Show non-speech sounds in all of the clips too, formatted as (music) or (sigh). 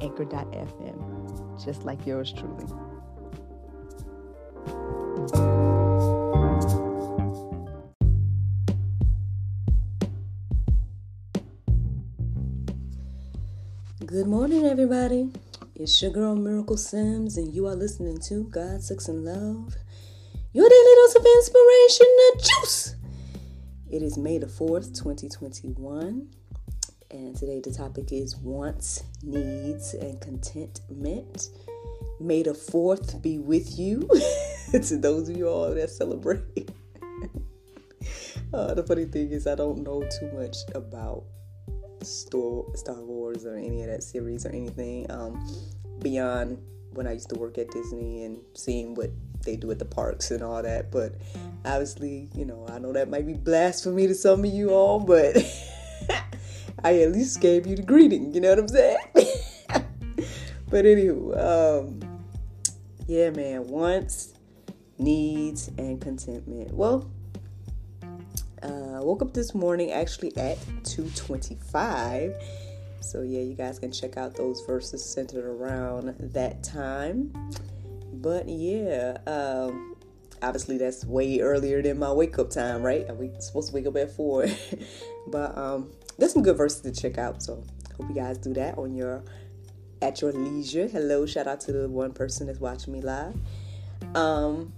anchor.fm, just like yours truly. Good morning, everybody. It's your girl Miracle Sims, and you are listening to God, Sex, and Love, your daily dose of inspiration, the juice. It is May the 4th, 2021. And today the topic is wants, needs, and contentment. May the fourth be with you. (laughs) to those of you all that celebrate. (laughs) uh, the funny thing is, I don't know too much about Star Wars or any of that series or anything um, beyond when I used to work at Disney and seeing what they do at the parks and all that. But obviously, you know, I know that might be blasphemy to some of you all, but. (laughs) I at least gave you the greeting. You know what I'm saying? (laughs) but anywho, um, yeah, man. Wants, needs, and contentment. Well, uh, woke up this morning actually at 2:25. So yeah, you guys can check out those verses centered around that time. But yeah, um, obviously that's way earlier than my wake up time, right? I'm supposed to wake up at four, (laughs) but um, there's some good verses to check out. So hope you guys do that on your at your leisure. Hello, shout out to the one person that's watching me live. Um,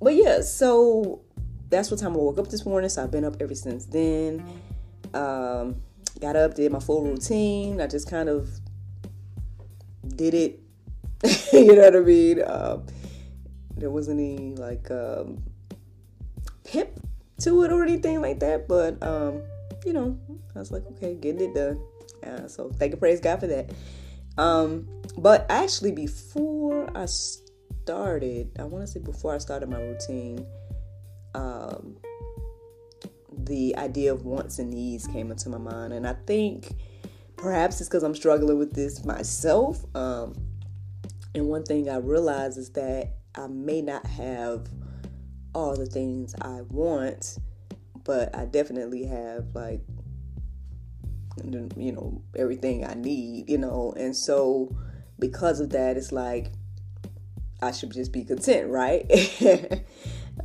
but yeah, so that's what time I woke up this morning. So I've been up ever since then. Um, got up, did my full routine. I just kind of did it. (laughs) you know what I mean? Um, there wasn't any like um, pip to it or anything like that, but um, you know, I was like, okay, getting it done. Uh, so thank you, praise God for that. Um, but actually, before I started, I want to say before I started my routine, um, the idea of wants and needs came into my mind, and I think perhaps it's because I'm struggling with this myself. Um, and one thing I realize is that I may not have all the things I want but I definitely have like you know everything I need, you know, and so because of that, it's like I should just be content, right? (laughs)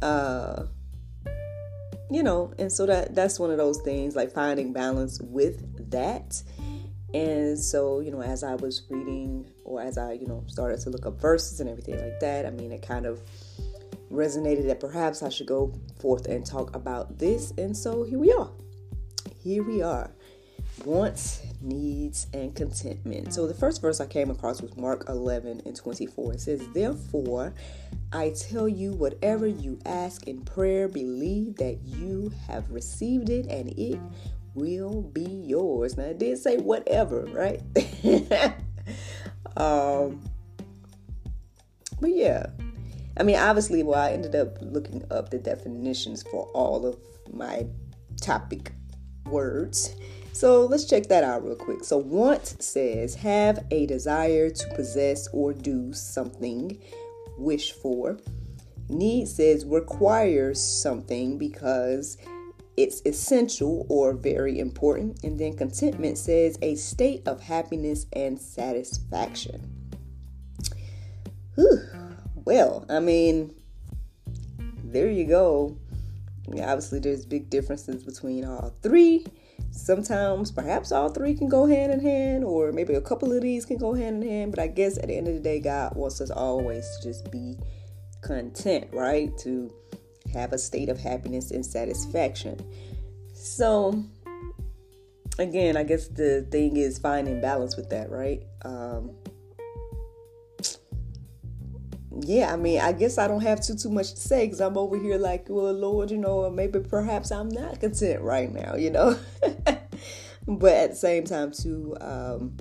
uh, you know, and so that that's one of those things like finding balance with that. And so, you know, as I was reading or as I, you know, started to look up verses and everything like that, I mean, it kind of resonated that perhaps I should go forth and talk about this. And so here we are. Here we are. Wants, needs, and contentment. So the first verse I came across was Mark 11 and 24. It says, Therefore, I tell you, whatever you ask in prayer, believe that you have received it and it will be yours. Now, it did say whatever, right? (laughs) um, but yeah, I mean, obviously, well, I ended up looking up the definitions for all of my topic words. So let's check that out real quick. So, want says have a desire to possess or do something, wish for. Need says requires something because it's essential or very important. And then contentment says a state of happiness and satisfaction. Whew. Well, I mean, there you go. Obviously, there's big differences between all three. Sometimes, perhaps all three can go hand in hand, or maybe a couple of these can go hand in hand. But I guess at the end of the day, God wants us always to just be content, right? To have a state of happiness and satisfaction. So, again, I guess the thing is finding balance with that, right? Um, yeah, I mean, I guess I don't have too too much to say because I'm over here like, well, Lord, you know, maybe perhaps I'm not content right now, you know. (laughs) but at the same time, too, um,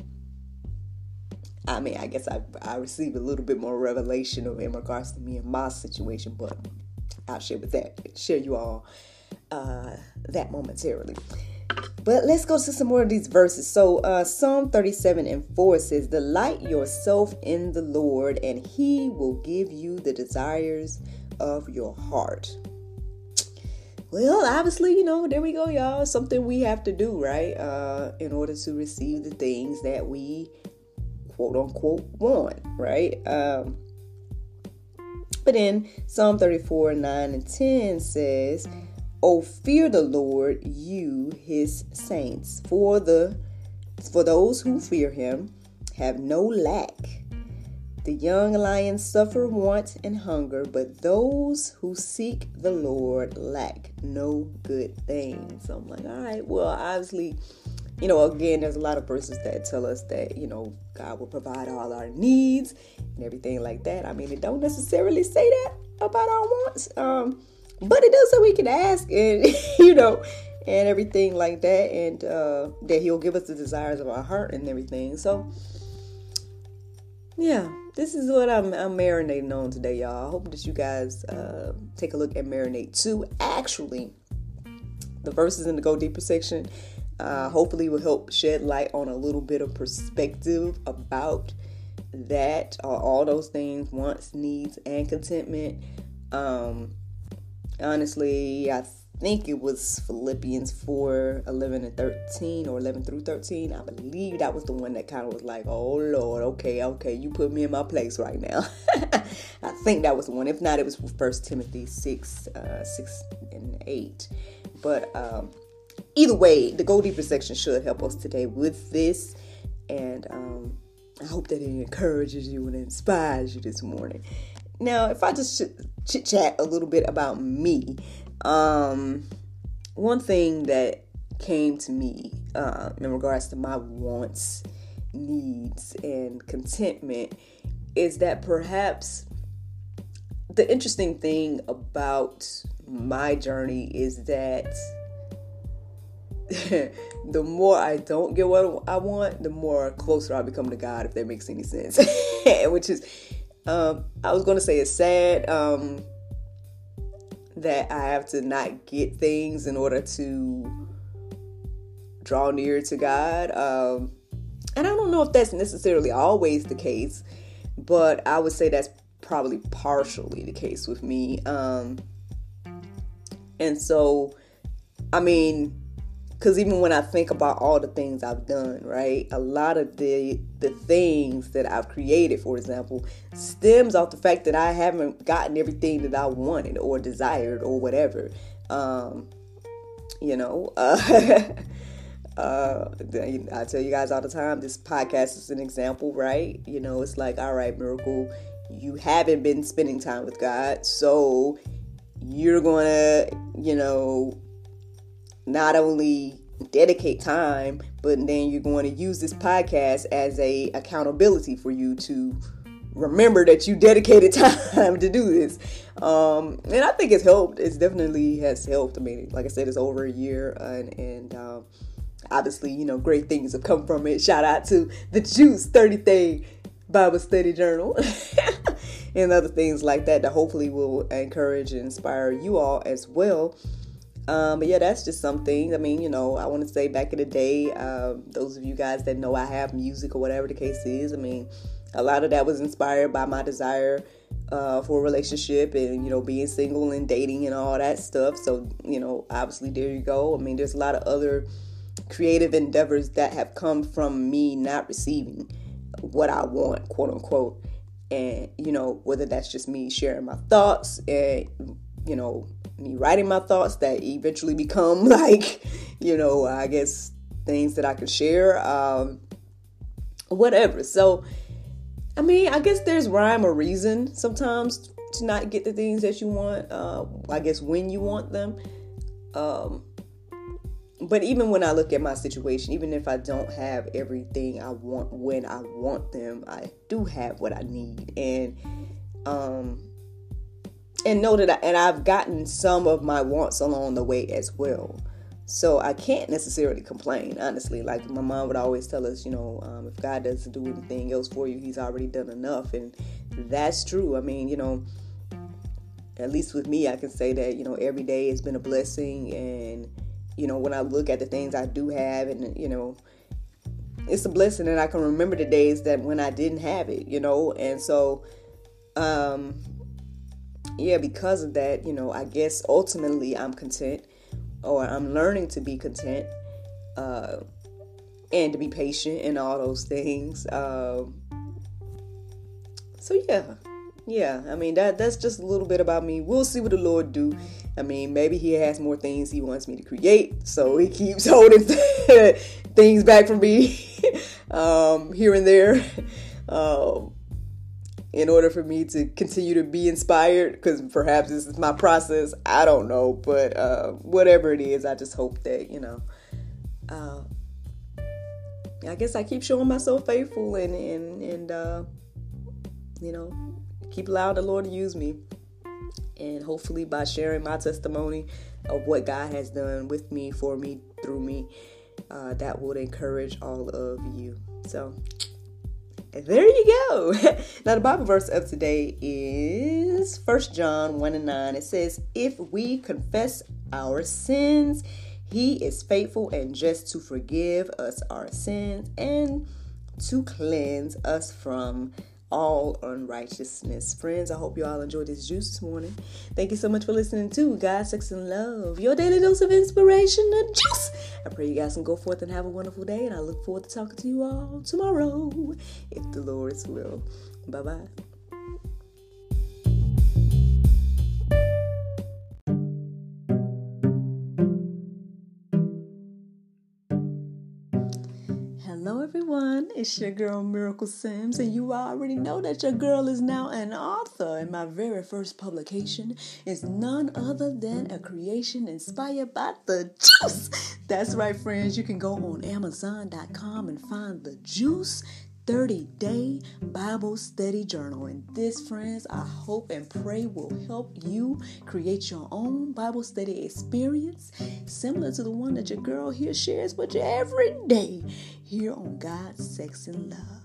I mean, I guess I, I received a little bit more revelation in regards to me and my situation, but I'll share with that, share you all uh, that momentarily. But let's go to some more of these verses. So, uh, Psalm 37 and 4 says, Delight yourself in the Lord, and he will give you the desires of your heart. Well, obviously, you know, there we go, y'all. Something we have to do, right? Uh, in order to receive the things that we quote unquote want, right? Um, but in Psalm 34 9 and 10 says, Oh, fear the Lord, you his saints, for the for those who fear him have no lack. The young lions suffer want and hunger, but those who seek the Lord lack no good thing. So I'm like, all right, well, obviously, you know, again, there's a lot of verses that tell us that, you know, God will provide all our needs and everything like that. I mean, it don't necessarily say that about our wants. Um, but it does so we can ask and (laughs) you know and everything like that and uh, that he'll give us the desires of our heart and everything so yeah this is what I'm, I'm marinating on today, y'all. I hope that you guys uh, take a look at Marinate 2. Actually, the verses in the Go Deeper section uh, hopefully will help shed light on a little bit of perspective about that, uh, all those things, wants, needs, and contentment. Um, honestly, I think it was Philippians 4 11 and 13 or 11 through 13. I believe that was the one that kind of was like, oh Lord, okay, okay, you put me in my place right now. (laughs) I think that was the one. If not, it was First Timothy 6 uh, 6 and 8. But um, either way, the Go Deeper section should help us today with this. And um, I hope that it encourages you and inspires you this morning. Now, if I just chit chat a little bit about me, um, one thing that came to me uh, in regards to my wants, needs, and contentment is that perhaps the interesting thing about my journey is that (laughs) the more I don't get what I want, the more closer I become to God, if that makes any sense. (laughs) Which is, um, I was going to say it's sad. Um, that I have to not get things in order to draw near to God. Um, and I don't know if that's necessarily always the case, but I would say that's probably partially the case with me. Um, and so, I mean, because even when I think about all the things I've done, right, a lot of the the things that I've created, for example, stems off the fact that I haven't gotten everything that I wanted or desired or whatever. Um, you know, (laughs) uh, uh, I tell you guys all the time, this podcast is an example, right? You know, it's like, all right, miracle, you haven't been spending time with God, so you're gonna, you know not only dedicate time, but then you're going to use this podcast as a accountability for you to remember that you dedicated (laughs) time to do this. Um, and I think it's helped. It's definitely has helped. I mean, like I said, it's over a year, and, and um, obviously, you know, great things have come from it. Shout out to the Juice 30 Day Bible Study Journal. (laughs) and other things like that that hopefully will encourage and inspire you all as well um, but yeah, that's just something. I mean, you know, I want to say back in the day, um, those of you guys that know I have music or whatever the case is, I mean, a lot of that was inspired by my desire uh, for a relationship and, you know, being single and dating and all that stuff. So, you know, obviously, there you go. I mean, there's a lot of other creative endeavors that have come from me not receiving what I want, quote unquote. And, you know, whether that's just me sharing my thoughts and, you know, me writing my thoughts that eventually become (laughs) like, you know, I guess things that I can share, um, whatever. So, I mean, I guess there's rhyme or reason sometimes to not get the things that you want. Uh, I guess when you want them. Um, but even when I look at my situation, even if I don't have everything I want when I want them, I do have what I need. And um, and know that I, and I've gotten some of my wants along the way as well. So I can't necessarily complain, honestly. Like my mom would always tell us, you know, um, if God doesn't do anything else for you, He's already done enough, and that's true. I mean, you know, at least with me, I can say that you know every day has been a blessing, and you know when I look at the things I do have, and you know, it's a blessing, and I can remember the days that when I didn't have it, you know, and so, um, yeah, because of that, you know, I guess ultimately I'm content or I'm learning to be content uh, and to be patient and all those things. Um, so yeah, yeah. I mean that that's just a little bit about me. We'll see what the Lord do. I mean, maybe He has more things He wants me to create, so He keeps (laughs) holding things back from me (laughs) um, here and there. Um, in order for me to continue to be inspired because perhaps this is my process i don't know but uh, whatever it is i just hope that you know uh, i guess i keep showing myself faithful and and, and uh, you know keep allowing the lord to use me. And hopefully by sharing my testimony of what god has done with me for me through me uh, that would encourage all of you. So there you go. (laughs) now the Bible verse of today is First John 1 and 9. It says, If we confess our sins, he is faithful and just to forgive us our sins and to cleanse us from all unrighteousness. Friends, I hope you all enjoyed this juice this morning. Thank you so much for listening to God, Sex, and Love, your daily dose of inspiration and juice. I pray you guys can go forth and have a wonderful day, and I look forward to talking to you all tomorrow, if the Lord's will. Bye bye. It's your girl Miracle Sims, and you mm-hmm. already know that your girl is now an author. And my very first publication is none other than a creation inspired by the juice. That's right, friends. You can go on Amazon.com and find the juice 30 day Bible study journal. And this, friends, I hope and pray will help you create your own Bible study experience similar to the one that your girl here shares with you every day here on God, Sex, and Love.